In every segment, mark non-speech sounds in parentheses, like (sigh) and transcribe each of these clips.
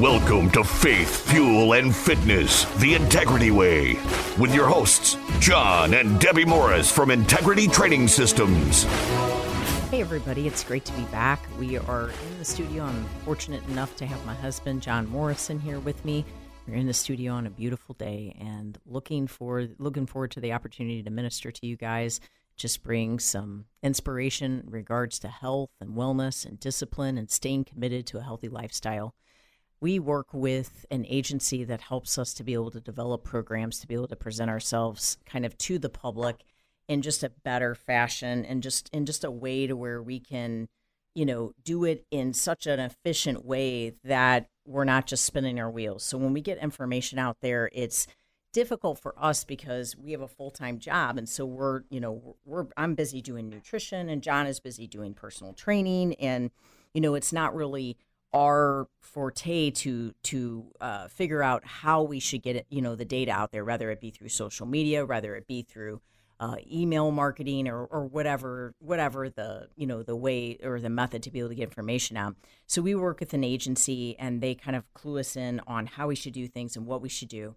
Welcome to Faith, Fuel, and Fitness, the Integrity Way, with your hosts, John and Debbie Morris from Integrity Training Systems. Hey, everybody, it's great to be back. We are in the studio. I'm fortunate enough to have my husband, John Morris, here with me. We're in the studio on a beautiful day and looking for looking forward to the opportunity to minister to you guys just bring some inspiration in regards to health and wellness and discipline and staying committed to a healthy lifestyle we work with an agency that helps us to be able to develop programs to be able to present ourselves kind of to the public in just a better fashion and just in just a way to where we can you know do it in such an efficient way that we're not just spinning our wheels. So when we get information out there it's difficult for us because we have a full-time job. And so we're you know we're I'm busy doing nutrition and John is busy doing personal training. And you know it's not really our forte to to uh, figure out how we should get it, you know, the data out there, whether it be through social media, whether it be through uh, email marketing or, or whatever whatever the you know the way or the method to be able to get information out. So we work with an agency and they kind of clue us in on how we should do things and what we should do.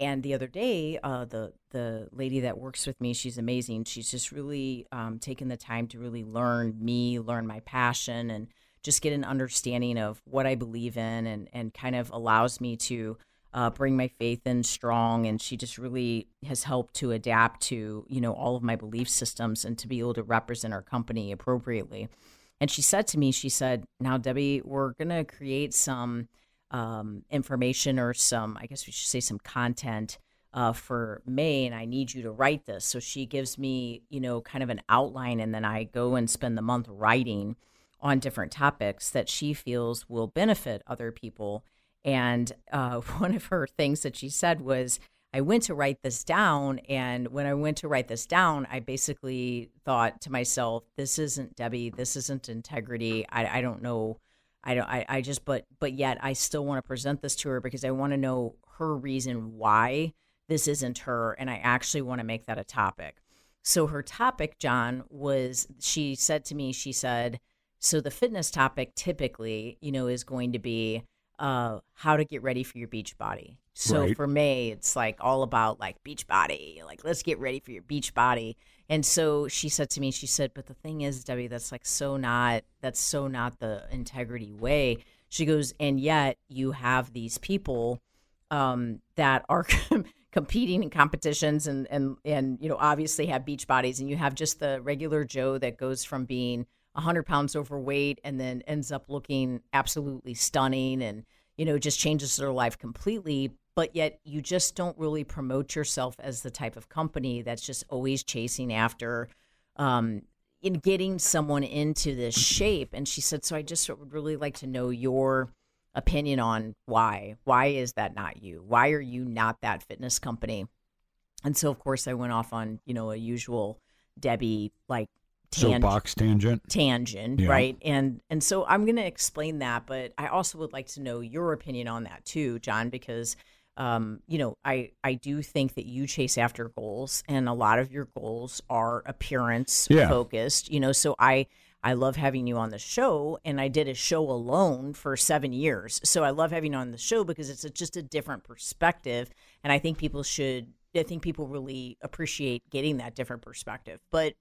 And the other day, uh, the the lady that works with me, she's amazing. She's just really um, taken the time to really learn me, learn my passion, and just get an understanding of what I believe in and, and kind of allows me to uh, bring my faith in strong. And she just really has helped to adapt to, you know, all of my belief systems and to be able to represent our company appropriately. And she said to me, she said, now, Debbie, we're going to create some um, information or some, I guess we should say some content uh, for May, and I need you to write this. So she gives me, you know, kind of an outline, and then I go and spend the month writing on different topics that she feels will benefit other people. And uh, (laughs) one of her things that she said was, I went to write this down. And when I went to write this down, I basically thought to myself, this isn't Debbie. This isn't integrity. I, I don't know. I don't, I, I just, but, but yet I still want to present this to her because I want to know her reason why this isn't her. And I actually want to make that a topic. So her topic, John, was she said to me, she said, so the fitness topic typically, you know, is going to be uh, how to get ready for your beach body. So right. for May, it's like all about like beach body, like let's get ready for your beach body. And so she said to me, she said, but the thing is, Debbie, that's like so not, that's so not the integrity way. She goes, and yet you have these people um, that are (laughs) competing in competitions and and and you know obviously have beach bodies, and you have just the regular Joe that goes from being 100 pounds overweight and then ends up looking absolutely stunning and, you know, just changes their life completely. But yet you just don't really promote yourself as the type of company that's just always chasing after um, in getting someone into this shape. And she said, So I just would really like to know your opinion on why. Why is that not you? Why are you not that fitness company? And so, of course, I went off on, you know, a usual Debbie like soapbox tangent tangent yeah. right and and so i'm going to explain that but i also would like to know your opinion on that too john because um, you know i i do think that you chase after goals and a lot of your goals are appearance yeah. focused you know so i I love having you on the show, and I did a show alone for seven years. So I love having you on the show because it's a, just a different perspective, and I think people should. I think people really appreciate getting that different perspective. But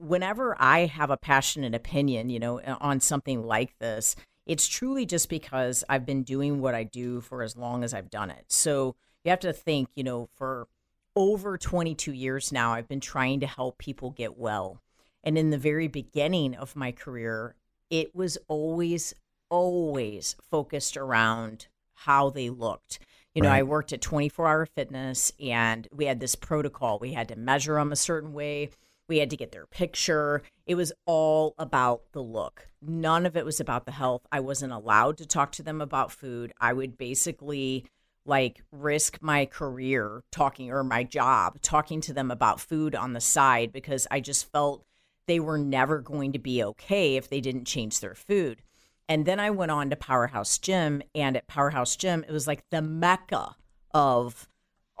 whenever I have a passionate opinion, you know, on something like this, it's truly just because I've been doing what I do for as long as I've done it. So you have to think, you know, for over 22 years now, I've been trying to help people get well. And in the very beginning of my career, it was always, always focused around how they looked. You know, right. I worked at 24 hour fitness and we had this protocol. We had to measure them a certain way we had to get their picture. It was all about the look. None of it was about the health. I wasn't allowed to talk to them about food. I would basically like risk my career talking or my job talking to them about food on the side because I just felt they were never going to be okay if they didn't change their food. And then I went on to Powerhouse Gym, and at Powerhouse Gym, it was like the mecca of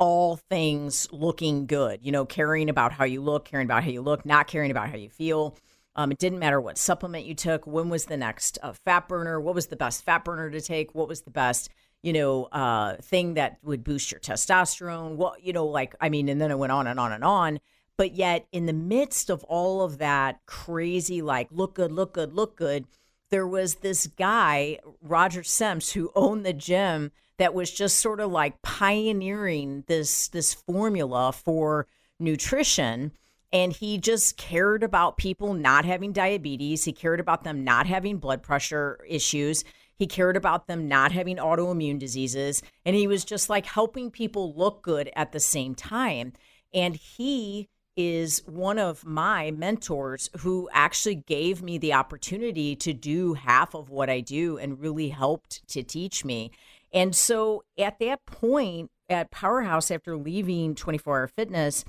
all things looking good, you know, caring about how you look, caring about how you look, not caring about how you feel. Um, it didn't matter what supplement you took. When was the next uh, fat burner? What was the best fat burner to take? What was the best, you know, uh, thing that would boost your testosterone? What, you know, like, I mean, and then it went on and on and on. But yet, in the midst of all of that crazy, like, look good, look good, look good, there was this guy, Roger Semps, who owned the gym that was just sort of like pioneering this this formula for nutrition. And he just cared about people not having diabetes. He cared about them not having blood pressure issues. He cared about them not having autoimmune diseases. And he was just like helping people look good at the same time. And he is one of my mentors who actually gave me the opportunity to do half of what I do and really helped to teach me. And so at that point at Powerhouse, after leaving 24 Hour Fitness,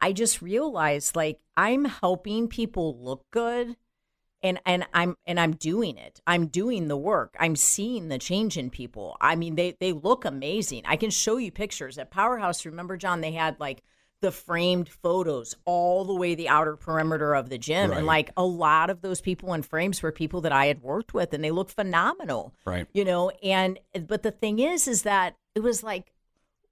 I just realized like I'm helping people look good and and I'm and I'm doing it. I'm doing the work. I'm seeing the change in people. I mean, they they look amazing. I can show you pictures at Powerhouse. Remember, John, they had like the framed photos all the way the outer perimeter of the gym. Right. And like a lot of those people in frames were people that I had worked with and they look phenomenal. Right. You know, and but the thing is is that it was like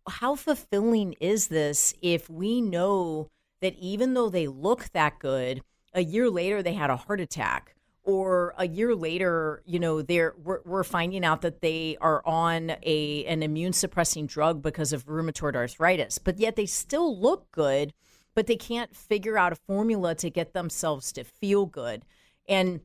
how fulfilling is this if we know that even though they look that good, a year later they had a heart attack or a year later, you know, they're we're, we're, finding out that they are on a an immune suppressing drug because of rheumatoid arthritis, but yet they still look good, but they can't figure out a formula to get themselves to feel good. And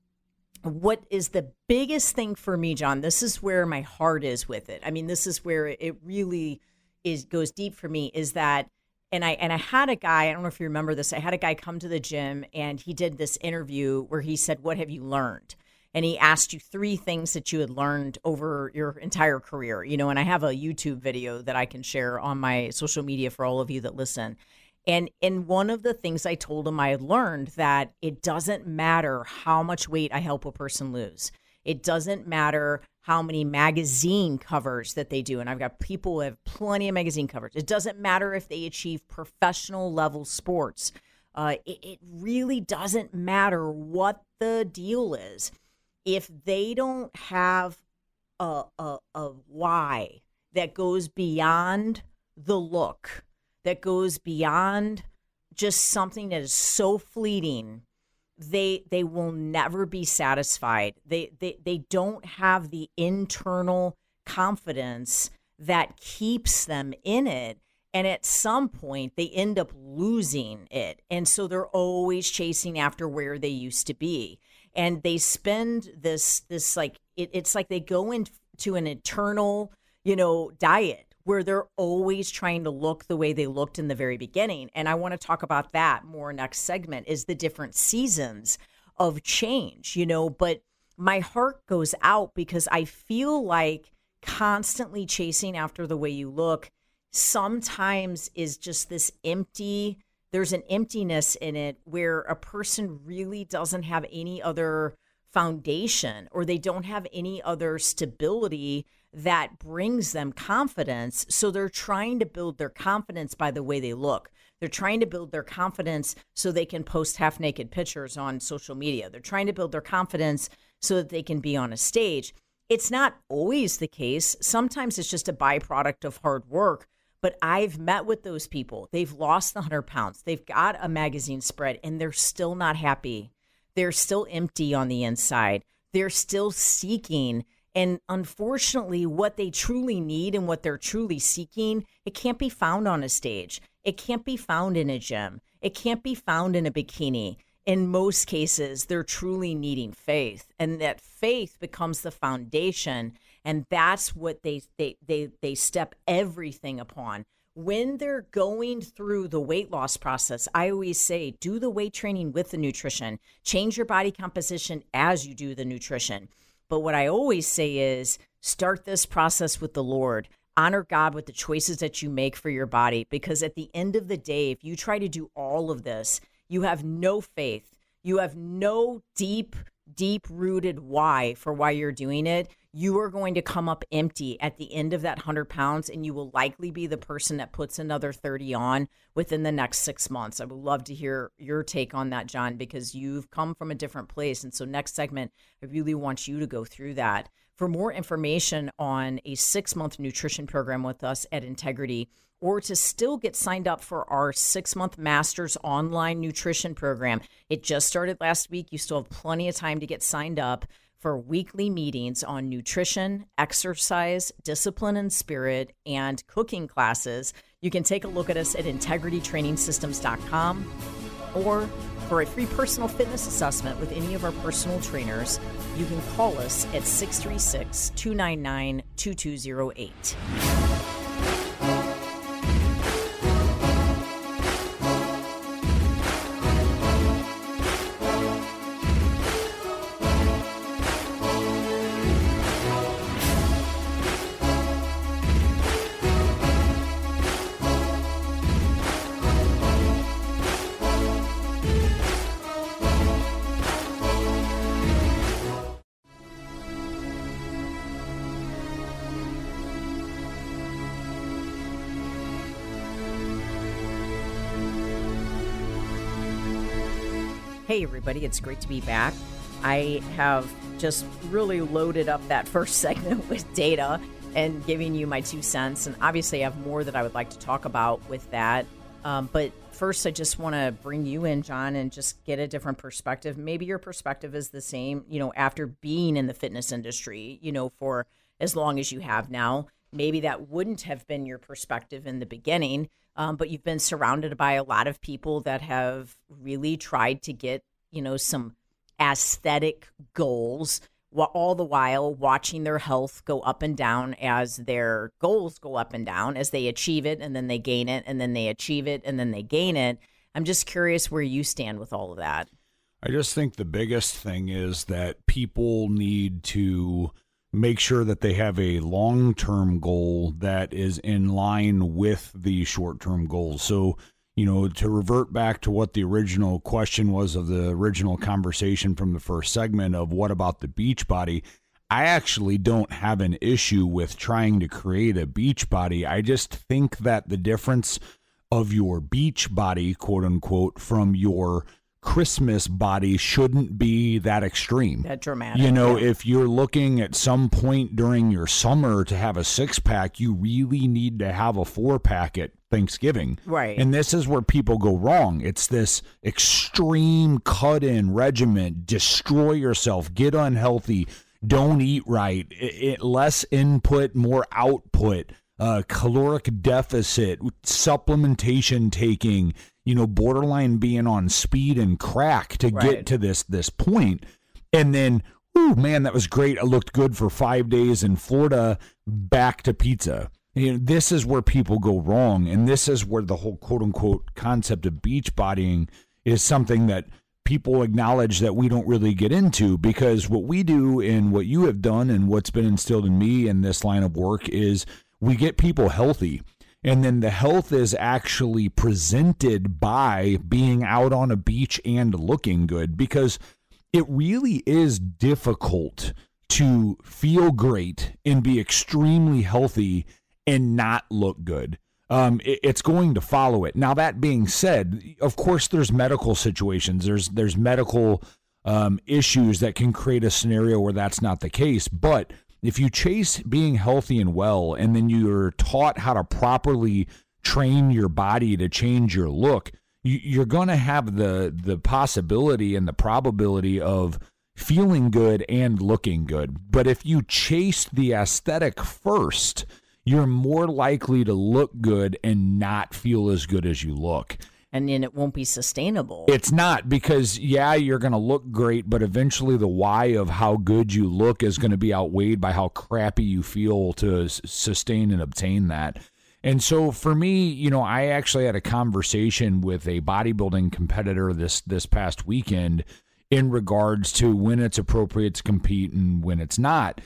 what is the biggest thing for me, John? This is where my heart is with it. I mean, this is where it really is goes deep for me. Is that and I and I had a guy, I don't know if you remember this. I had a guy come to the gym and he did this interview where he said, "What have you learned?" And he asked you three things that you had learned over your entire career. You know, and I have a YouTube video that I can share on my social media for all of you that listen. And in one of the things I told him I had learned that it doesn't matter how much weight I help a person lose. It doesn't matter how many magazine covers that they do. And I've got people who have plenty of magazine covers. It doesn't matter if they achieve professional level sports. Uh, it, it really doesn't matter what the deal is. If they don't have a, a, a why that goes beyond the look, that goes beyond just something that is so fleeting they they will never be satisfied. They they they don't have the internal confidence that keeps them in it. And at some point they end up losing it. And so they're always chasing after where they used to be. And they spend this this like it, it's like they go into an eternal you know diet where they're always trying to look the way they looked in the very beginning. And I want to talk about that more next segment is the different seasons of change, you know, but my heart goes out because I feel like constantly chasing after the way you look sometimes is just this empty there's an emptiness in it where a person really doesn't have any other foundation or they don't have any other stability that brings them confidence. So they're trying to build their confidence by the way they look. They're trying to build their confidence so they can post half naked pictures on social media. They're trying to build their confidence so that they can be on a stage. It's not always the case. Sometimes it's just a byproduct of hard work. But I've met with those people. They've lost the 100 pounds. They've got a magazine spread and they're still not happy. They're still empty on the inside. They're still seeking and unfortunately, what they truly need and what they're truly seeking, it can't be found on a stage. It can't be found in a gym. It can't be found in a bikini. In most cases, they're truly needing faith. And that faith becomes the foundation. And that's what they they they they step everything upon. When they're going through the weight loss process, I always say do the weight training with the nutrition. Change your body composition as you do the nutrition but what I always say is start this process with the Lord. honor God with the choices that you make for your body because at the end of the day, if you try to do all of this, you have no faith, you have no deep, deep rooted why for why you're doing it. You are going to come up empty at the end of that 100 pounds, and you will likely be the person that puts another 30 on within the next six months. I would love to hear your take on that, John, because you've come from a different place. And so, next segment, I really want you to go through that. For more information on a six month nutrition program with us at Integrity, or to still get signed up for our six month master's online nutrition program, it just started last week. You still have plenty of time to get signed up for weekly meetings on nutrition, exercise, discipline and spirit, and cooking classes. You can take a look at us at integritytrainingsystems.com or for a free personal fitness assessment with any of our personal trainers, you can call us at 636 299 2208. Hey, everybody, it's great to be back. I have just really loaded up that (laughs) first segment with data and giving you my two cents. And obviously, I have more that I would like to talk about with that. Um, but first, I just want to bring you in, John, and just get a different perspective. Maybe your perspective is the same, you know, after being in the fitness industry, you know, for as long as you have now. Maybe that wouldn't have been your perspective in the beginning um, but you've been surrounded by a lot of people that have really tried to get you know some aesthetic goals all the while watching their health go up and down as their goals go up and down as they achieve it and then they gain it and then they achieve it and then they gain it. I'm just curious where you stand with all of that. I just think the biggest thing is that people need to make sure that they have a long term goal that is in line with the short term goals. So, you know, to revert back to what the original question was of the original conversation from the first segment of what about the beach body, I actually don't have an issue with trying to create a beach body. I just think that the difference of your beach body, quote unquote, from your Christmas body shouldn't be that extreme. That dramatic. You know, yeah. if you're looking at some point during your summer to have a six pack, you really need to have a four pack at Thanksgiving. Right. And this is where people go wrong. It's this extreme cut in regiment, destroy yourself, get unhealthy, don't eat right, it, it, less input, more output. Uh, caloric deficit, supplementation taking, you know, borderline being on speed and crack to right. get to this this point. And then, oh man, that was great. I looked good for five days in Florida. Back to pizza. You know, this is where people go wrong, and this is where the whole quote unquote concept of beach bodying is something that people acknowledge that we don't really get into because what we do and what you have done and what's been instilled in me in this line of work is we get people healthy and then the health is actually presented by being out on a beach and looking good because it really is difficult to feel great and be extremely healthy and not look good. Um, it, it's going to follow it. Now that being said, of course, there's medical situations. There's there's medical um, issues that can create a scenario where that's not the case. But if you chase being healthy and well, and then you're taught how to properly train your body to change your look, you're going to have the the possibility and the probability of feeling good and looking good. But if you chase the aesthetic first, you're more likely to look good and not feel as good as you look and then it won't be sustainable. It's not because yeah, you're going to look great, but eventually the why of how good you look is going to be outweighed by how crappy you feel to sustain and obtain that. And so for me, you know, I actually had a conversation with a bodybuilding competitor this this past weekend in regards to when it's appropriate to compete and when it's not.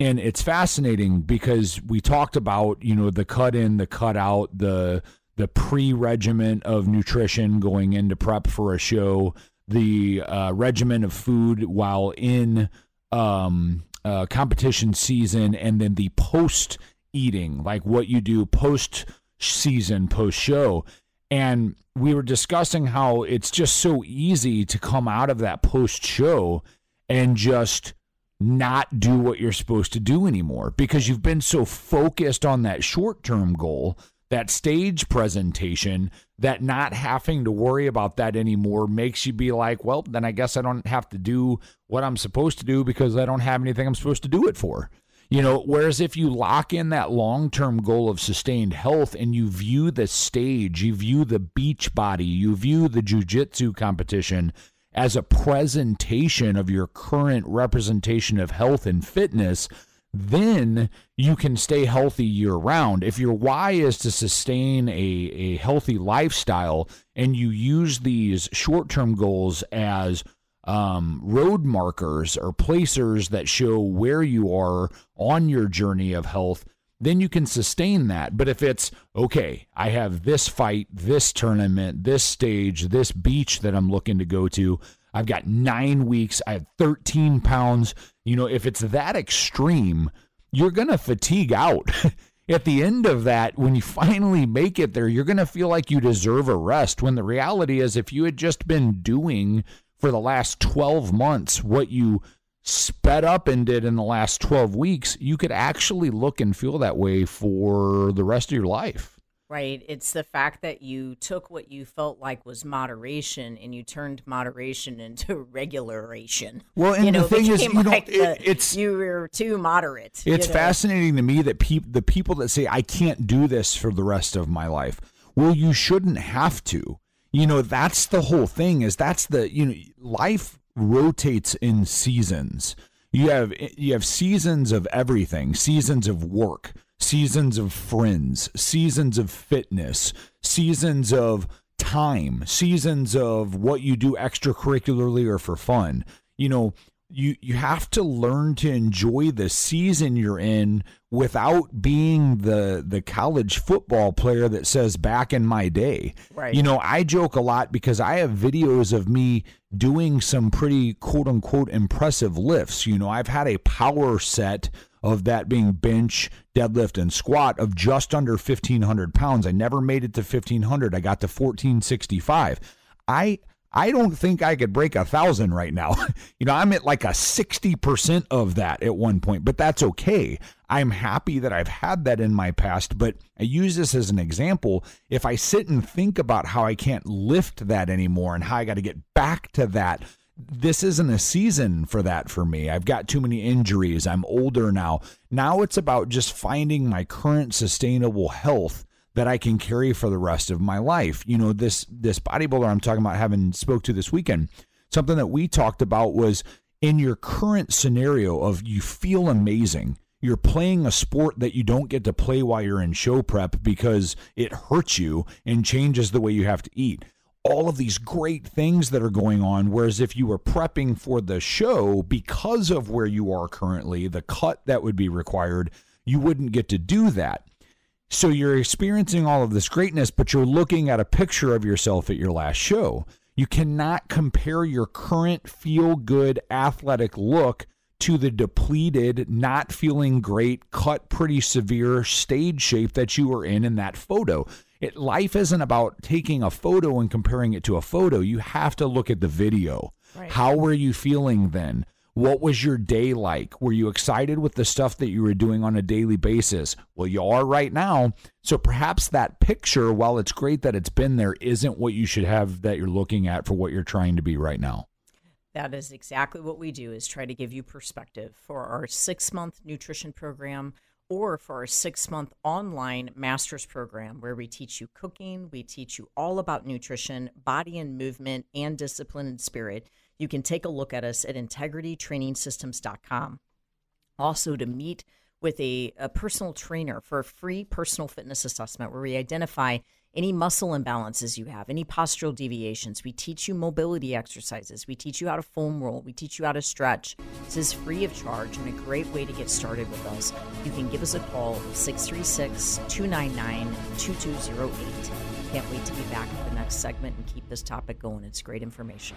and it's fascinating because we talked about you know the cut in the cut out the the pre-regiment of nutrition going into prep for a show the uh, regimen of food while in um, uh, competition season and then the post eating like what you do post season post show and we were discussing how it's just so easy to come out of that post show and just not do what you're supposed to do anymore because you've been so focused on that short term goal, that stage presentation, that not having to worry about that anymore makes you be like, well, then I guess I don't have to do what I'm supposed to do because I don't have anything I'm supposed to do it for. You know, whereas if you lock in that long term goal of sustained health and you view the stage, you view the beach body, you view the jujitsu competition as a presentation of your current representation of health and fitness, then you can stay healthy year round. If your why is to sustain a, a healthy lifestyle and you use these short term goals as um, road markers or placers that show where you are on your journey of health, then you can sustain that. But if it's okay, I have this fight, this tournament, this stage, this beach that I'm looking to go to. I've got nine weeks. I have 13 pounds. You know, if it's that extreme, you're going to fatigue out. (laughs) At the end of that, when you finally make it there, you're going to feel like you deserve a rest. When the reality is, if you had just been doing for the last 12 months what you sped up and did in the last 12 weeks, you could actually look and feel that way for the rest of your life. Right. It's the fact that you took what you felt like was moderation and you turned moderation into (laughs) regularation. Well, and you know, the thing is, you like know, it, the, it's you were too moderate. It's you know? fascinating to me that peop, the people that say I can't do this for the rest of my life. Well, you shouldn't have to you know that's the whole thing is that's the you know life rotates in seasons you have you have seasons of everything seasons of work seasons of friends seasons of fitness seasons of time seasons of what you do extracurricularly or for fun you know you you have to learn to enjoy the season you're in without being the the college football player that says back in my day. Right. You know, I joke a lot because I have videos of me doing some pretty quote unquote impressive lifts. You know, I've had a power set of that being bench, deadlift, and squat of just under 1,500 pounds. I never made it to 1,500. I got to 1,465. I I don't think I could break a thousand right now. (laughs) you know, I'm at like a 60% of that at one point, but that's okay. I'm happy that I've had that in my past, but I use this as an example. If I sit and think about how I can't lift that anymore and how I got to get back to that, this isn't a season for that for me. I've got too many injuries. I'm older now. Now it's about just finding my current sustainable health that I can carry for the rest of my life. You know, this this bodybuilder I'm talking about having spoke to this weekend, something that we talked about was in your current scenario of you feel amazing. You're playing a sport that you don't get to play while you're in show prep because it hurts you and changes the way you have to eat. All of these great things that are going on. Whereas if you were prepping for the show because of where you are currently, the cut that would be required, you wouldn't get to do that. So you're experiencing all of this greatness, but you're looking at a picture of yourself at your last show. You cannot compare your current feel good athletic look to the depleted, not feeling great, cut pretty severe stage shape that you were in in that photo. It, life isn't about taking a photo and comparing it to a photo. You have to look at the video. Right. How were you feeling then? What was your day like? Were you excited with the stuff that you were doing on a daily basis? Well, you are right now. So perhaps that picture, while it's great that it's been there, isn't what you should have that you're looking at for what you're trying to be right now. That is exactly what we do is try to give you perspective for our 6-month nutrition program or for our 6-month online master's program where we teach you cooking, we teach you all about nutrition, body and movement and discipline and spirit you can take a look at us at integritytrainingsystems.com. Also, to meet with a, a personal trainer for a free personal fitness assessment where we identify any muscle imbalances you have, any postural deviations. We teach you mobility exercises. We teach you how to foam roll. We teach you how to stretch. This is free of charge and a great way to get started with us. You can give us a call 636 299 2208. Can't wait to be back at the next segment and keep this topic going. It's great information.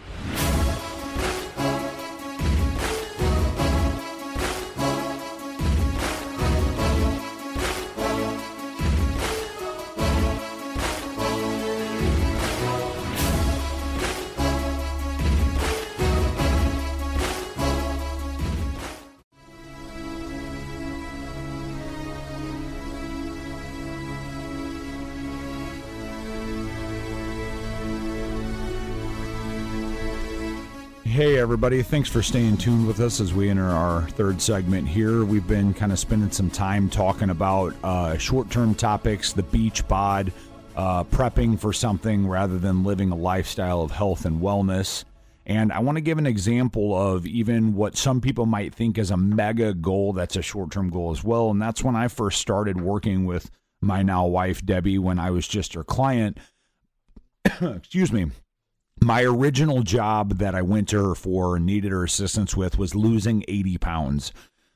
Everybody. Thanks for staying tuned with us as we enter our third segment here. We've been kind of spending some time talking about uh, short term topics, the beach bod, uh, prepping for something rather than living a lifestyle of health and wellness. And I want to give an example of even what some people might think is a mega goal that's a short term goal as well. And that's when I first started working with my now wife, Debbie, when I was just her client. (coughs) Excuse me my original job that I went to her for and needed her assistance with was losing 80 pounds.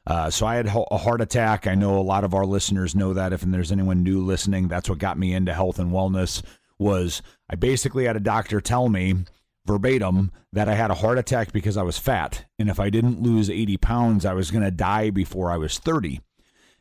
Uh, so I had a heart attack. I know a lot of our listeners know that. If there's anyone new listening, that's what got me into health and wellness. Was I basically had a doctor tell me verbatim that I had a heart attack because I was fat, and if I didn't lose 80 pounds, I was going to die before I was 30.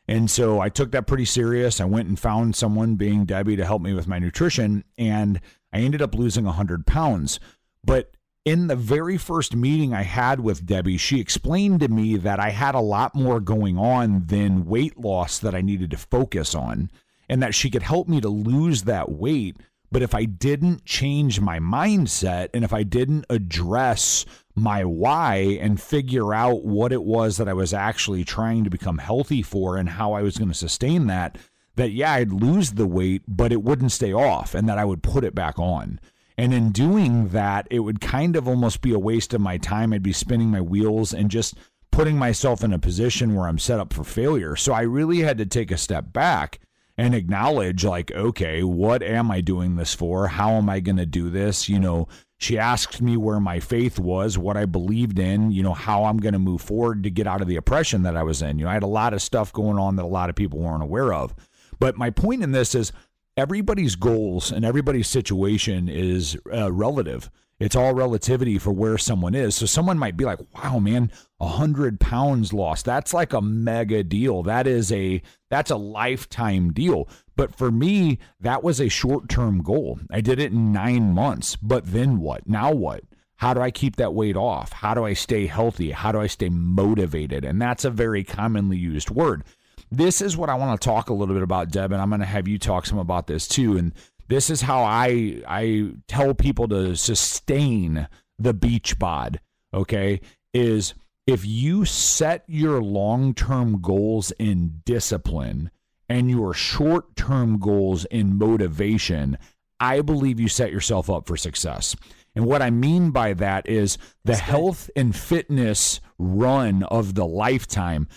And so I took that pretty serious. I went and found someone, being Debbie, to help me with my nutrition, and I ended up losing 100 pounds. But in the very first meeting I had with Debbie, she explained to me that I had a lot more going on than weight loss that I needed to focus on, and that she could help me to lose that weight. But if I didn't change my mindset and if I didn't address my why and figure out what it was that I was actually trying to become healthy for and how I was going to sustain that, that yeah, I'd lose the weight, but it wouldn't stay off and that I would put it back on. And in doing that, it would kind of almost be a waste of my time. I'd be spinning my wheels and just putting myself in a position where I'm set up for failure. So I really had to take a step back and acknowledge, like, okay, what am I doing this for? How am I going to do this? You know, she asked me where my faith was, what I believed in, you know, how I'm going to move forward to get out of the oppression that I was in. You know, I had a lot of stuff going on that a lot of people weren't aware of. But my point in this is everybody's goals and everybody's situation is uh, relative. It's all relativity for where someone is. So someone might be like, "Wow, man, a hundred pounds lost. That's like a mega deal. That is a that's a lifetime deal." But for me, that was a short term goal. I did it in nine months. But then what? Now what? How do I keep that weight off? How do I stay healthy? How do I stay motivated? And that's a very commonly used word. This is what I want to talk a little bit about, Deb, and I'm going to have you talk some about this too. And this is how I I tell people to sustain the beach bod, okay? Is if you set your long-term goals in discipline and your short-term goals in motivation, I believe you set yourself up for success. And what I mean by that is the health and fitness run of the lifetime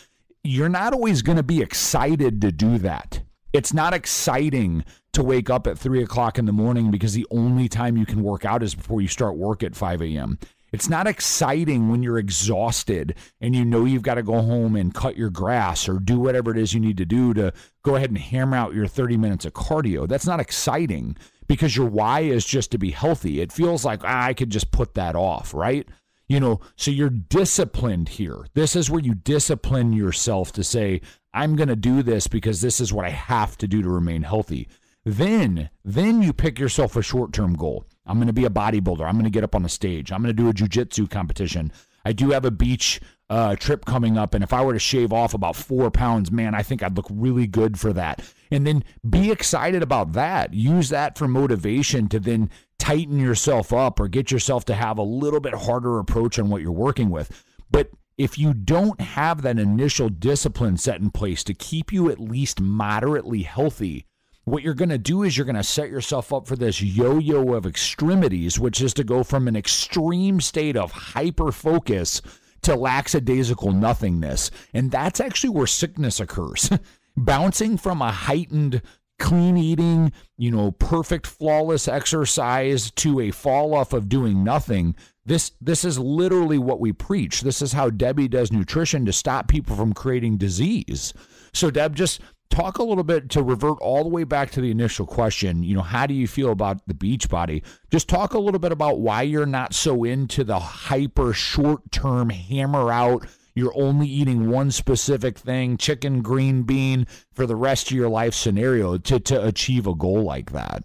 you're not always going to be excited to do that. It's not exciting to wake up at three o'clock in the morning because the only time you can work out is before you start work at 5 a.m. It's not exciting when you're exhausted and you know you've got to go home and cut your grass or do whatever it is you need to do to go ahead and hammer out your 30 minutes of cardio. That's not exciting because your why is just to be healthy. It feels like ah, I could just put that off, right? You know, so you're disciplined here. This is where you discipline yourself to say, I'm going to do this because this is what I have to do to remain healthy. Then, then you pick yourself a short-term goal. I'm going to be a bodybuilder. I'm going to get up on the stage. I'm going to do a jujitsu competition. I do have a beach uh, trip coming up, and if I were to shave off about four pounds, man, I think I'd look really good for that. And then be excited about that. Use that for motivation to then tighten yourself up or get yourself to have a little bit harder approach on what you're working with. But if you don't have that initial discipline set in place to keep you at least moderately healthy, what you're going to do is you're going to set yourself up for this yo yo of extremities, which is to go from an extreme state of hyper focus to lackadaisical nothingness. And that's actually where sickness occurs. (laughs) Bouncing from a heightened clean eating, you know, perfect flawless exercise to a fall off of doing nothing. This this is literally what we preach. This is how Debbie does nutrition to stop people from creating disease. So Deb just talk a little bit to revert all the way back to the initial question, you know, how do you feel about the beach body? Just talk a little bit about why you're not so into the hyper short-term hammer out you're only eating one specific thing, chicken, green bean, for the rest of your life scenario to, to achieve a goal like that?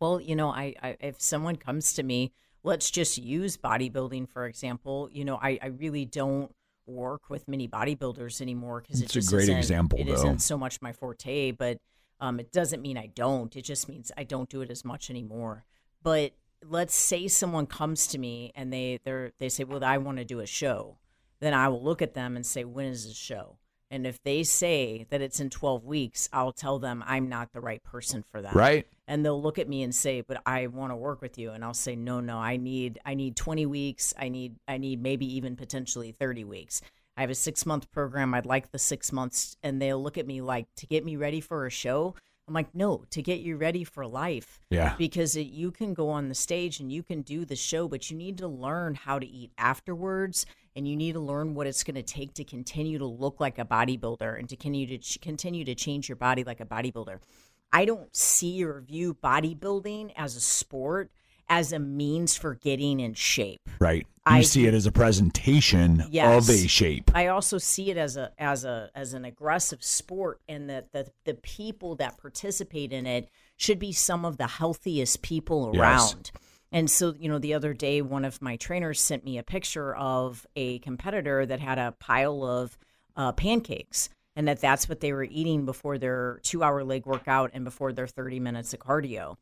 Well, you know, I, I if someone comes to me, let's just use bodybuilding for example. You know, I, I really don't work with many bodybuilders anymore because it's a great example. It not so much my forte, but um, it doesn't mean I don't. It just means I don't do it as much anymore. But let's say someone comes to me and they they they say, "Well, I want to do a show." Then I will look at them and say, when is the show? And if they say that it's in 12 weeks, I'll tell them I'm not the right person for that. Right. And they'll look at me and say, "But I want to work with you." And I'll say, "No, no. I need I need 20 weeks. I need I need maybe even potentially 30 weeks. I have a 6-month program. I'd like the 6 months." And they'll look at me like, "To get me ready for a show?" I'm like, no, to get you ready for life. Yeah. Because it, you can go on the stage and you can do the show, but you need to learn how to eat afterwards and you need to learn what it's going to take to continue to look like a bodybuilder and to continue to ch- continue to change your body like a bodybuilder. I don't see or view bodybuilding as a sport as a means for getting in shape. Right. You I, see it as a presentation yes. of a shape. I also see it as a as a as an aggressive sport and that the the people that participate in it should be some of the healthiest people around. Yes. And so, you know, the other day, one of my trainers sent me a picture of a competitor that had a pile of uh, pancakes and that that's what they were eating before their two hour leg workout and before their 30 minutes of cardio.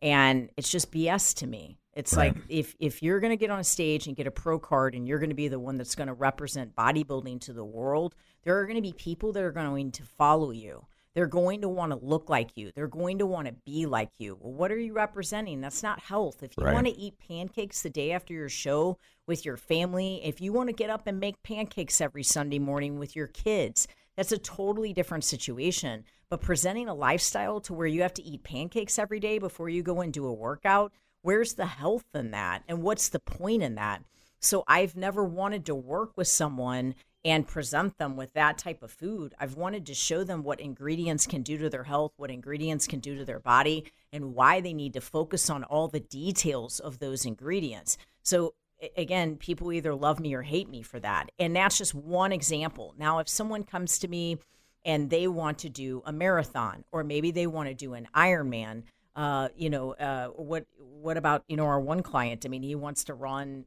And it's just BS to me. It's right. like if if you're going to get on a stage and get a pro card and you're going to be the one that's going to represent bodybuilding to the world, there are going to be people that are going to follow you. They're going to want to look like you. They're going to want to be like you. Well, what are you representing? That's not health. If you right. want to eat pancakes the day after your show with your family, if you want to get up and make pancakes every Sunday morning with your kids, that's a totally different situation. But presenting a lifestyle to where you have to eat pancakes every day before you go and do a workout, where's the health in that? And what's the point in that? So I've never wanted to work with someone and present them with that type of food. I've wanted to show them what ingredients can do to their health, what ingredients can do to their body, and why they need to focus on all the details of those ingredients. So, again, people either love me or hate me for that. And that's just one example. Now, if someone comes to me and they want to do a marathon, or maybe they want to do an Ironman, uh, you know, uh, what what about you know our one client? I mean, he wants to run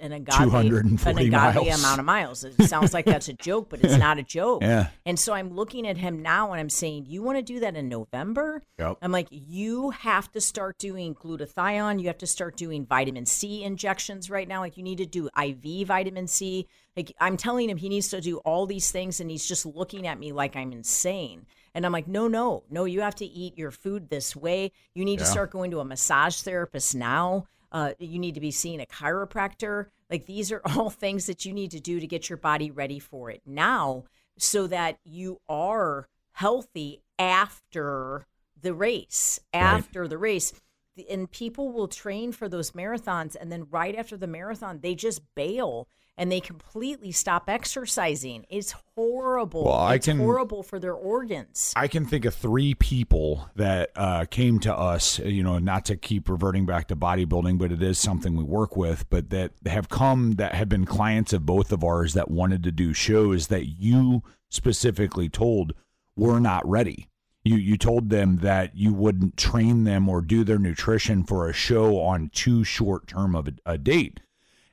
an ungodly, an ungodly miles. amount of miles. It sounds like that's a (laughs) joke, but it's not a joke. Yeah. And so I'm looking at him now and I'm saying, You want to do that in November? Yep. I'm like, You have to start doing glutathione. You have to start doing vitamin C injections right now. Like, you need to do IV vitamin C. Like, I'm telling him he needs to do all these things, and he's just looking at me like I'm insane. And I'm like, no, no, no, you have to eat your food this way. You need yeah. to start going to a massage therapist now. Uh, you need to be seeing a chiropractor. Like these are (laughs) all things that you need to do to get your body ready for it now so that you are healthy after the race. After right. the race. And people will train for those marathons. And then right after the marathon, they just bail and they completely stop exercising. It's horrible. Well, I it's can, horrible for their organs. I can think of three people that uh, came to us, you know, not to keep reverting back to bodybuilding, but it is something we work with, but that have come that have been clients of both of ours that wanted to do shows that you specifically told were not ready. You, you told them that you wouldn't train them or do their nutrition for a show on too short term of a, a date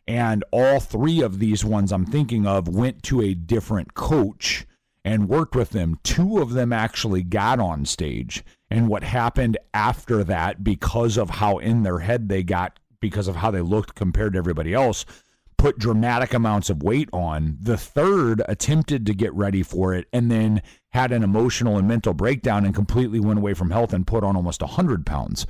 and all three of these ones I'm thinking of went to a different coach and worked with them. Two of them actually got on stage. And what happened after that, because of how in their head they got, because of how they looked compared to everybody else, put dramatic amounts of weight on. The third attempted to get ready for it and then had an emotional and mental breakdown and completely went away from health and put on almost 100 pounds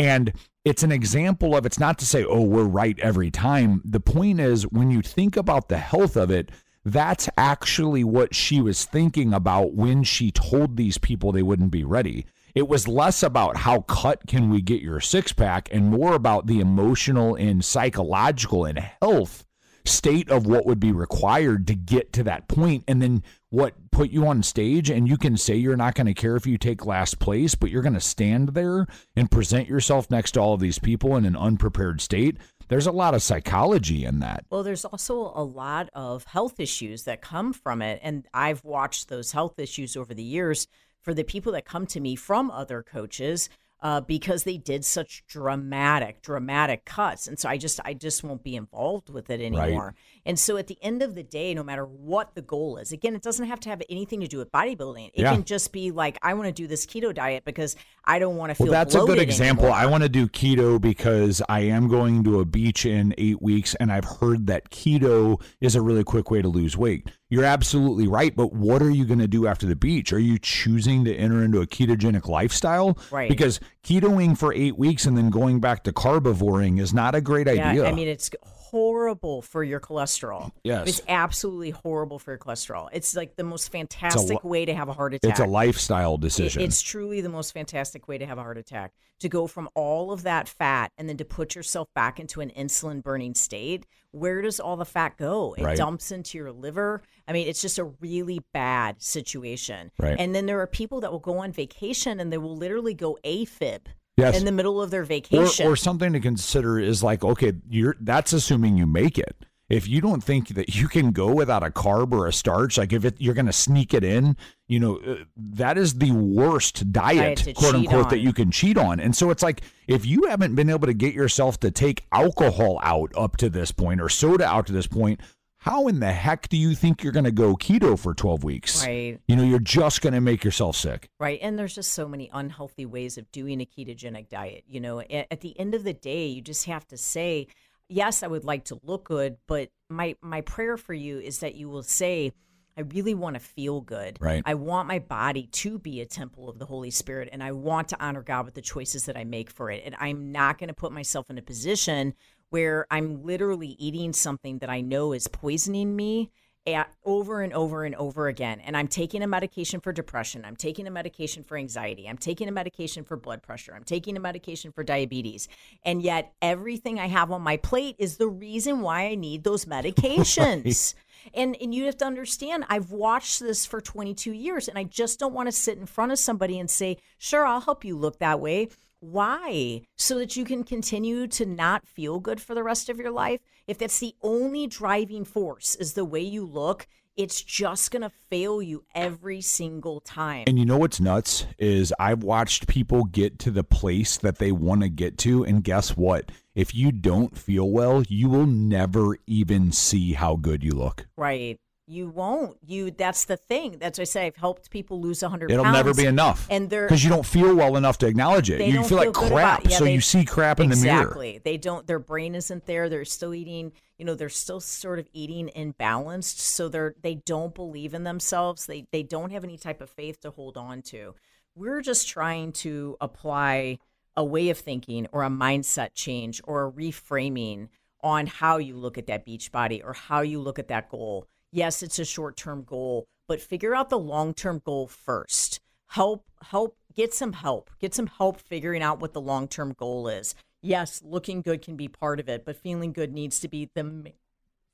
And it's an example of it's not to say, oh, we're right every time. The point is, when you think about the health of it, that's actually what she was thinking about when she told these people they wouldn't be ready. It was less about how cut can we get your six pack and more about the emotional and psychological and health state of what would be required to get to that point and then what put you on stage and you can say you're not going to care if you take last place but you're going to stand there and present yourself next to all of these people in an unprepared state. There's a lot of psychology in that. Well there's also a lot of health issues that come from it and i've watched those health issues over the years for the people that come to me from other coaches uh, because they did such dramatic, dramatic cuts, and so I just, I just won't be involved with it anymore. Right. And so at the end of the day, no matter what the goal is, again, it doesn't have to have anything to do with bodybuilding. It yeah. can just be like, I want to do this keto diet because I don't want to feel. Well, that's a good example. Anymore. I want to do keto because I am going to a beach in eight weeks, and I've heard that keto is a really quick way to lose weight. You're absolutely right, but what are you going to do after the beach? Are you choosing to enter into a ketogenic lifestyle? Right. Because ketoing for eight weeks and then going back to carbivoring is not a great yeah, idea. I mean, it's horrible for your cholesterol. Yes. It's absolutely horrible for your cholesterol. It's like the most fantastic way to have a heart attack. It's a lifestyle decision. It, it's truly the most fantastic way to have a heart attack. To go from all of that fat and then to put yourself back into an insulin burning state. Where does all the fat go? It right. dumps into your liver. I mean, it's just a really bad situation. Right. And then there are people that will go on vacation and they will literally go AFib yes. in the middle of their vacation. Or, or something to consider is like, okay, you're that's assuming you make it. If you don't think that you can go without a carb or a starch, like if it, you're going to sneak it in, you know, uh, that is the worst diet, diet quote unquote, on. that you can cheat on. And so it's like if you haven't been able to get yourself to take alcohol out up to this point or soda out to this point, how in the heck do you think you're going to go keto for 12 weeks? Right. You know, you're just going to make yourself sick. Right. And there's just so many unhealthy ways of doing a ketogenic diet. You know, at the end of the day, you just have to say, yes, I would like to look good, but my my prayer for you is that you will say, I really want to feel good. Right. I want my body to be a temple of the Holy Spirit and I want to honor God with the choices that I make for it. And I'm not going to put myself in a position where I'm literally eating something that I know is poisoning me at, over and over and over again. And I'm taking a medication for depression. I'm taking a medication for anxiety. I'm taking a medication for blood pressure. I'm taking a medication for diabetes. And yet, everything I have on my plate is the reason why I need those (laughs) medications. Right. And, and you have to understand, I've watched this for 22 years, and I just don't want to sit in front of somebody and say, Sure, I'll help you look that way why? So that you can continue to not feel good for the rest of your life? If that's the only driving force is the way you look, it's just going to fail you every single time. And you know what's nuts is I've watched people get to the place that they want to get to and guess what? If you don't feel well, you will never even see how good you look. Right. You won't. You. That's the thing. That's why I say I've helped people lose hundred. It'll pounds, never be enough, and they're because you don't feel well enough to acknowledge it. You feel, feel like crap, yeah, so they, you see crap in exactly. the mirror. Exactly. They don't. Their brain isn't there. They're still eating. You know, they're still sort of eating imbalanced. So they're they don't believe in themselves. They they don't have any type of faith to hold on to. We're just trying to apply a way of thinking or a mindset change or a reframing on how you look at that beach body or how you look at that goal yes, it's a short term goal, but figure out the long term goal first. Help, help, get some help. Get some help figuring out what the long term goal is. Yes, looking good can be part of it, but feeling good needs to be the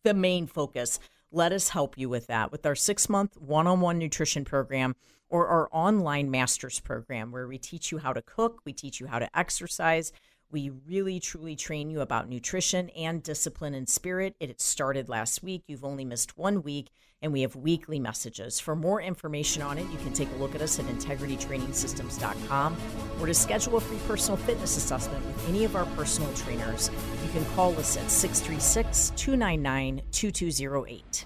the main focus. Let us help you with that with our six month one on one nutrition program or our online master's program where we teach you how to cook, we teach you how to exercise, we really truly train you about nutrition and discipline and spirit. It started last week. You've only missed one week, and we have weekly messages. For more information on it, you can take a look at us at integritytrainingsystems.com or to schedule a free personal fitness assessment with any of our personal trainers. You can call us at 636 299 2208.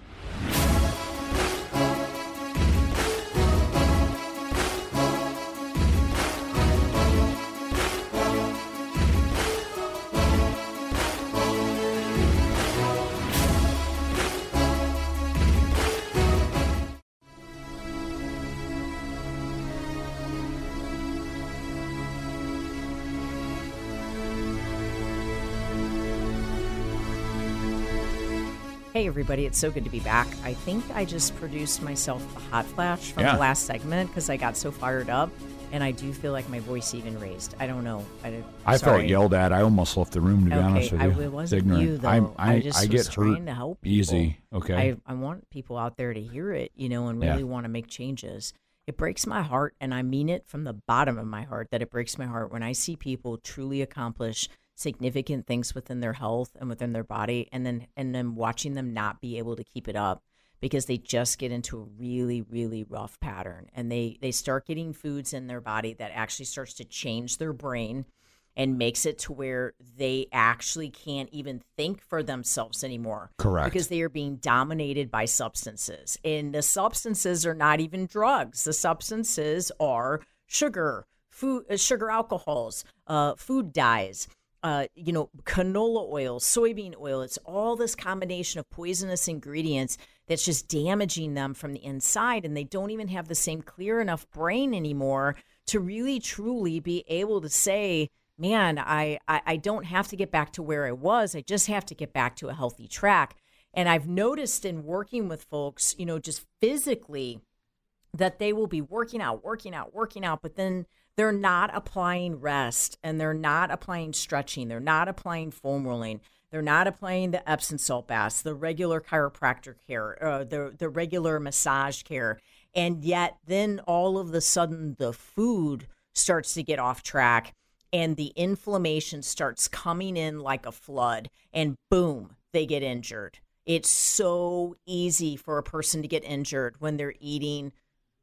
Hey, everybody, it's so good to be back. I think I just produced myself a hot flash from Yeah. the last segment because I got so fired up. And I do feel like my voice even raised. I don't know. I, I felt yelled at. I almost left the room to be Okay, honest with you. I- it wasn't ignorant. you, though. I'm- I, I just I get trying to help people. easy. Okay. I, I want people out there to hear it, you know, and Yeah. really want to make changes. It breaks my heart, and I mean it from the bottom of my heart that it breaks my heart when I see people truly accomplish significant things within their health and within their body, and then and then watching them not be able to keep it up because they just get into a really really rough pattern and they they start getting foods in their body that actually starts to change their brain and makes it to where they actually can't even think for themselves anymore. Correct. Because they are being dominated by substances. And the substances are not even drugs. The substances are sugar, food, uh, sugar alcohols, uh, food dyes, uh, you know, canola oil, soybean oil. It's all this combination of poisonous ingredients that's just damaging them from the inside. And they don't even have the same clear enough brain anymore to really truly be able to say, man, I, I, I don't have to get back to where I was. I just have to get back to a healthy track. And I've noticed in working with folks, you know, just physically, that they will be working out, working out, working out, but then they're not applying rest and they're not applying stretching. They're not applying foam rolling. They're not applying the Epsom salt baths, the regular chiropractor care, uh, the the regular massage care, and yet then all of the sudden the food starts to get off track and the inflammation starts coming in like a flood and boom they get injured it's so easy for a person to get injured when they're eating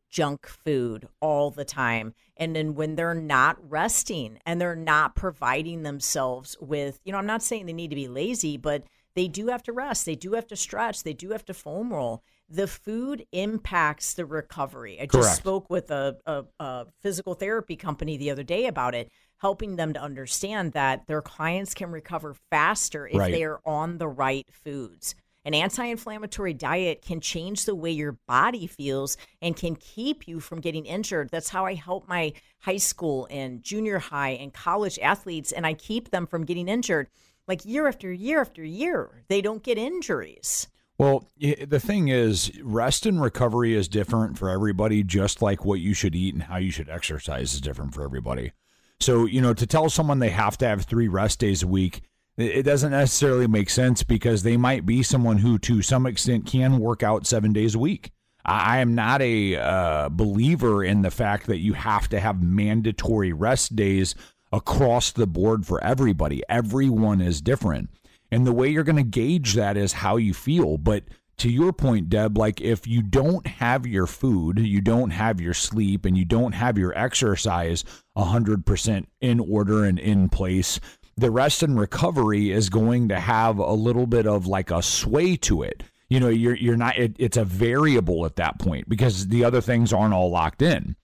junk food all the time. And then when they're not resting and they're not providing themselves with you know i'm not saying they need to be lazy but they do have to rest. They do have to stretch. They do have to foam roll. The food impacts the recovery. I just Correct. spoke with a, a, a physical therapy company the other day about it helping them to understand that their clients can recover faster if Right. they are on the right foods an anti-inflammatory diet can change the way your body feels and can keep you from getting injured. That's how I help my high school and junior high and college athletes and I keep them from getting injured. Like year after year after year, they don't get injuries. Well, the thing is, rest and recovery is different for everybody, just like what you should eat and how you should exercise is different for everybody. So, you know, to tell someone they have to have three rest days a week, it doesn't necessarily make sense because they might be someone who, to some extent, can work out seven days a week. I I am not a uh, believer in the fact that you have to have mandatory rest days across the board for everybody. Everyone is different. And the way you're going to gauge that is how you feel. But to your point, Deb, like if you don't have your food, you don't have your sleep, and you don't have your exercise 100% in order and in place, the rest and recovery is going to have a little bit of like a sway to it. You know, you're you're not it, it's a variable at that point because the other things aren't all locked in.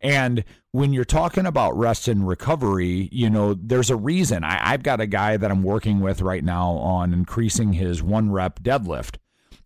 And when you're talking about rest and recovery, you know, there's a reason. I, I've got a guy that I'm working with right now on increasing his one rep deadlift.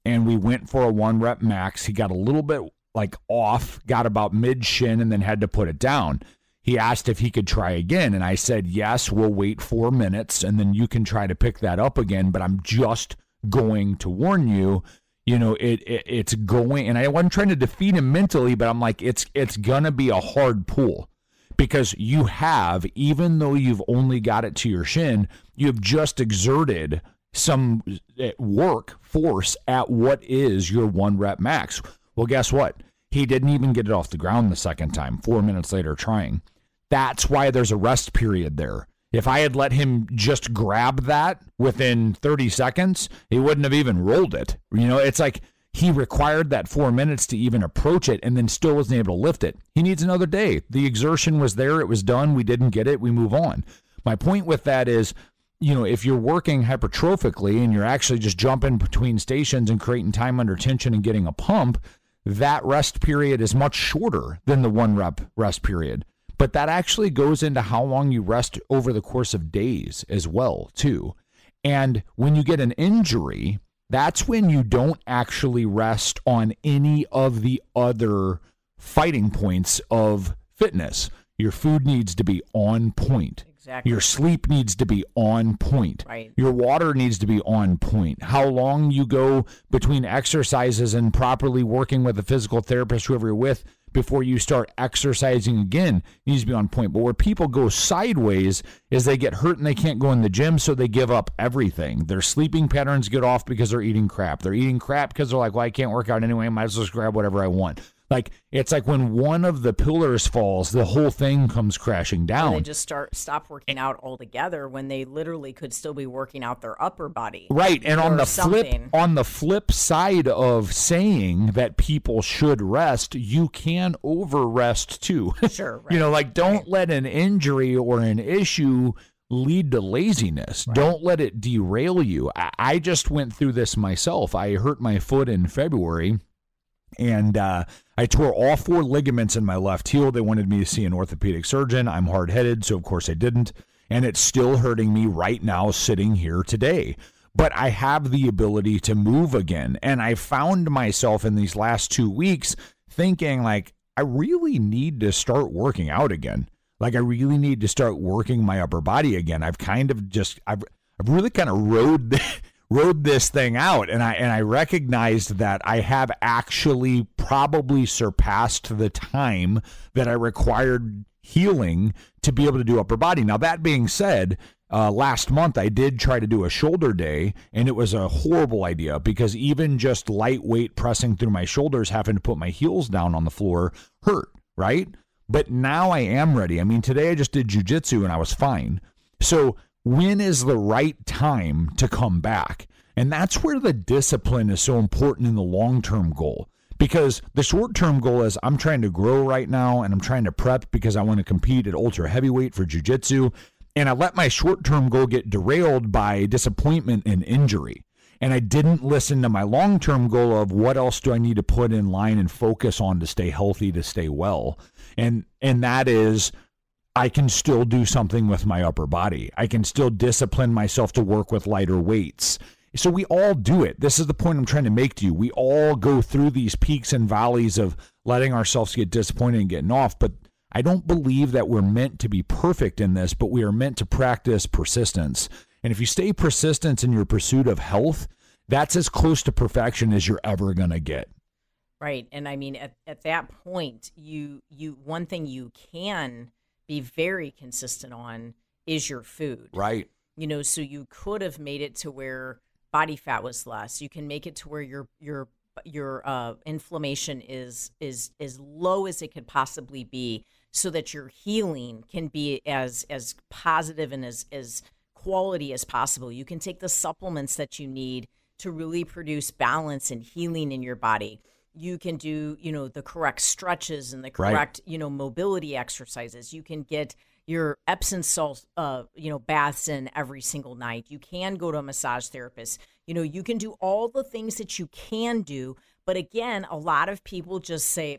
And we went for a one rep max. He got a little bit like off, got about mid shin, and then had to put it down. He asked if he could try again. And I said, yes, we'll wait four minutes and then you can try to pick that up again. But I'm just going to warn you you know it, it it's going and i wasn't trying to defeat him mentally but i'm like it's it's gonna be a hard pull because you have even though you've only got it to your shin you have just exerted some eh, work force at what is your one rep max well guess what he didn't even get it off the ground the second time four minutes later trying that's why there's a rest period there if I had let him just grab that within 30 seconds, he wouldn't have even rolled it. You know, it's like he required that four minutes to even approach it and then still wasn't able to lift it. He needs another day. The exertion was there, it was done. We didn't get it, we move on. My point with that is, you know, if you're working hypertrophically and you're actually just jumping between stations and creating time under tension and getting a pump, that rest period is much shorter than the one rep rest period but that actually goes into how long you rest over the course of days as well too and when you get an injury that's when you don't actually rest on any of the other fighting points of fitness your food needs to be on point Exactly. Your sleep needs to be on point. Right. Your water needs to be on point. How long you go between exercises and properly working with a physical therapist, whoever you're with, before you start exercising again needs to be on point. But where people go sideways is they get hurt and they can't go in the gym, so they give up everything. Their sleeping patterns get off because they're eating crap. They're eating crap because they're like, well, I can't work out anyway. I might as well just grab whatever I want. Like it's like when one of the pillars falls, the whole thing comes crashing down. Or they just start stop working out altogether when they literally could still be working out their upper body. Right, and on the something. flip on the flip side of saying that people should rest, you can over rest too. (laughs) Sure, you know, like don't let an injury or an issue lead to laziness. Don't let it derail you. I, I just went through this myself. I hurt my foot in February and uh, I tore all four ligaments in my left heel. They wanted me to see an orthopedic surgeon. I'm hard headed, so of course I didn't. And it's still hurting me right now, sitting here today. But I have the ability to move again. And I found myself in these last two weeks thinking, like, I really need to start working out again. Like, I really need to start working my upper body again. I've kind of just, I've, I've really kind of rode (laughs) rode this thing out and I and I recognized that I have actually probably surpassed the time that I required healing to be able to do upper body. Now that being said, uh, last month I did try to do a shoulder day and it was a horrible idea because even just lightweight pressing through my shoulders having to put my heels down on the floor hurt, right? But now I am ready. I mean, today I just did jujitsu and I was fine. So when is the right time to come back? And that's where the discipline is so important in the long term goal. Because the short term goal is I'm trying to grow right now and I'm trying to prep because I want to compete at ultra heavyweight for jujitsu. And I let my short term goal get derailed by disappointment and injury. And I didn't listen to my long term goal of what else do I need to put in line and focus on to stay healthy, to stay well. And and that is I can still do something with my upper body. I can still discipline myself to work with lighter weights. So we all do it. This is the point I'm trying to make to you. We all go through these peaks and valleys of letting ourselves get disappointed and getting off, but I don't believe that we're meant to be perfect in this, but we are meant to practice persistence. And if you stay persistent in your pursuit of health, that's as close to perfection as you're ever going to get. Right. And I mean at, at that point you you one thing you can be very consistent on is your food. Right. You know, so you could have made it to where body fat was less. You can make it to where your your your uh, inflammation is is as low as it could possibly be, so that your healing can be as as positive and as as quality as possible. You can take the supplements that you need to really produce balance and healing in your body. You can do, you know, the correct stretches and the Right. correct, you know, mobility exercises. You can get your Epsom salt, uh, you know, baths in every single night. You can go to a massage therapist. You know, you can do all the things that you can do. But again, a lot of people just say,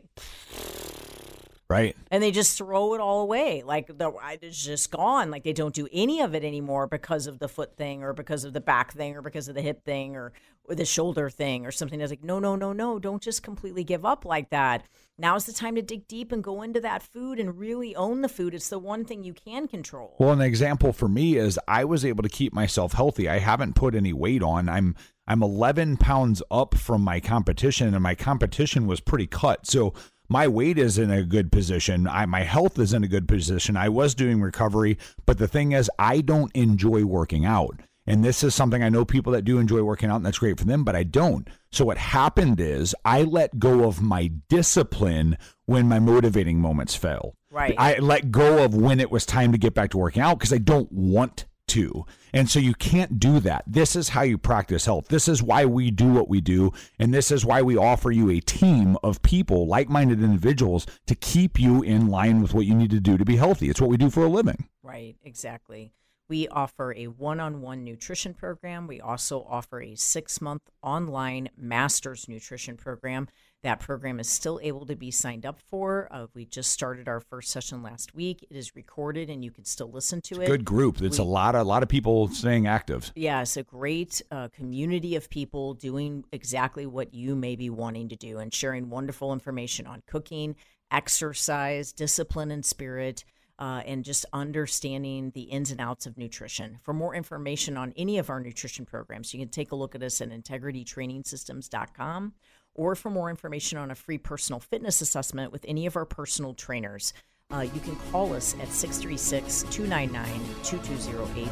Right. and they just throw it all away. Like the it's just gone. Like they don't do any of it anymore because of the foot thing or because of the back thing or because of the hip thing or, or the shoulder thing or something. That's like, no, no, no, no. Don't just completely give up like that. Now's the time to dig deep and go into that food and really own the food. It's the one thing you can control. Well, an example for me is I was able to keep myself healthy. I haven't put any weight on. I'm I'm 11 pounds up from my competition, and my competition was pretty cut. So my weight is in a good position. I, my health is in a good position. I was doing recovery, but the thing is, I don't enjoy working out. And this is something I know people that do enjoy working out, and that's great for them, but I don't. So what happened is I let go of my discipline when my motivating moments failed. Right. I let go of when it was time to get back to working out because I don't want to. And so you can't do that. This is how you practice health. This is why we do what we do. And this is why we offer you a team of people, like minded individuals, to keep you in line with what you need to do to be healthy. It's what we do for a living. Right, exactly. We offer a one on one nutrition program. We also offer a six month online master's nutrition program. That program is still able to be signed up for. Uh, we just started our first session last week. It is recorded and you can still listen to it. Good group. It's a lot of a lot of people staying active. Yeah, it's a great uh, community of people doing exactly what you may be wanting to do and sharing wonderful information on cooking, exercise, discipline and spirit, uh, and just understanding the ins and outs of nutrition. For more information on any of our nutrition programs, you can take a look at us at integritytrainingsystems.com or for more information on a free personal fitness assessment with any of our personal trainers. Uh, you can call us at 636 299 2208.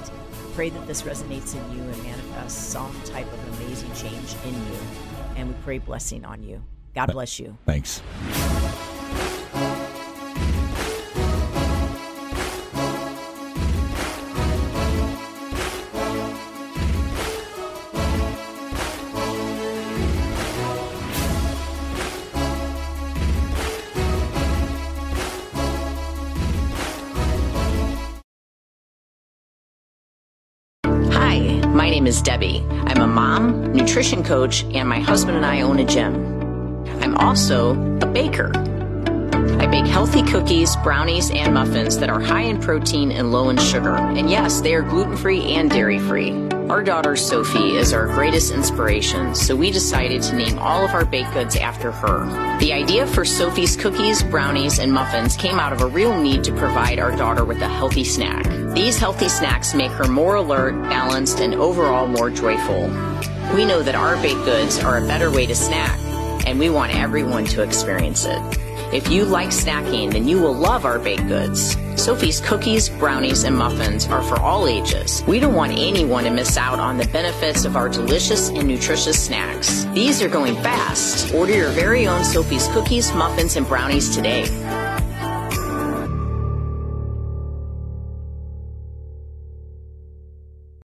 Pray that this resonates in you and manifests some type of amazing change in you. And we pray blessing on you. God bless you. Thanks. Coach, and my husband and I own a gym. I'm also a baker. I bake healthy cookies, brownies, and muffins that are high in protein and low in sugar. And yes, they are gluten free and dairy free. Our daughter Sophie is our greatest inspiration, so we decided to name all of our baked goods after her. The idea for Sophie's cookies, brownies, and muffins came out of a real need to provide our daughter with a healthy snack. These healthy snacks make her more alert, balanced, and overall more joyful. We know that our baked goods are a better way to snack, and we want everyone to experience it. If you like snacking, then you will love our baked goods. Sophie's cookies, brownies, and muffins are for all ages. We don't want anyone to miss out on the benefits of our delicious and nutritious snacks. These are going fast. Order your very own Sophie's cookies, muffins, and brownies today.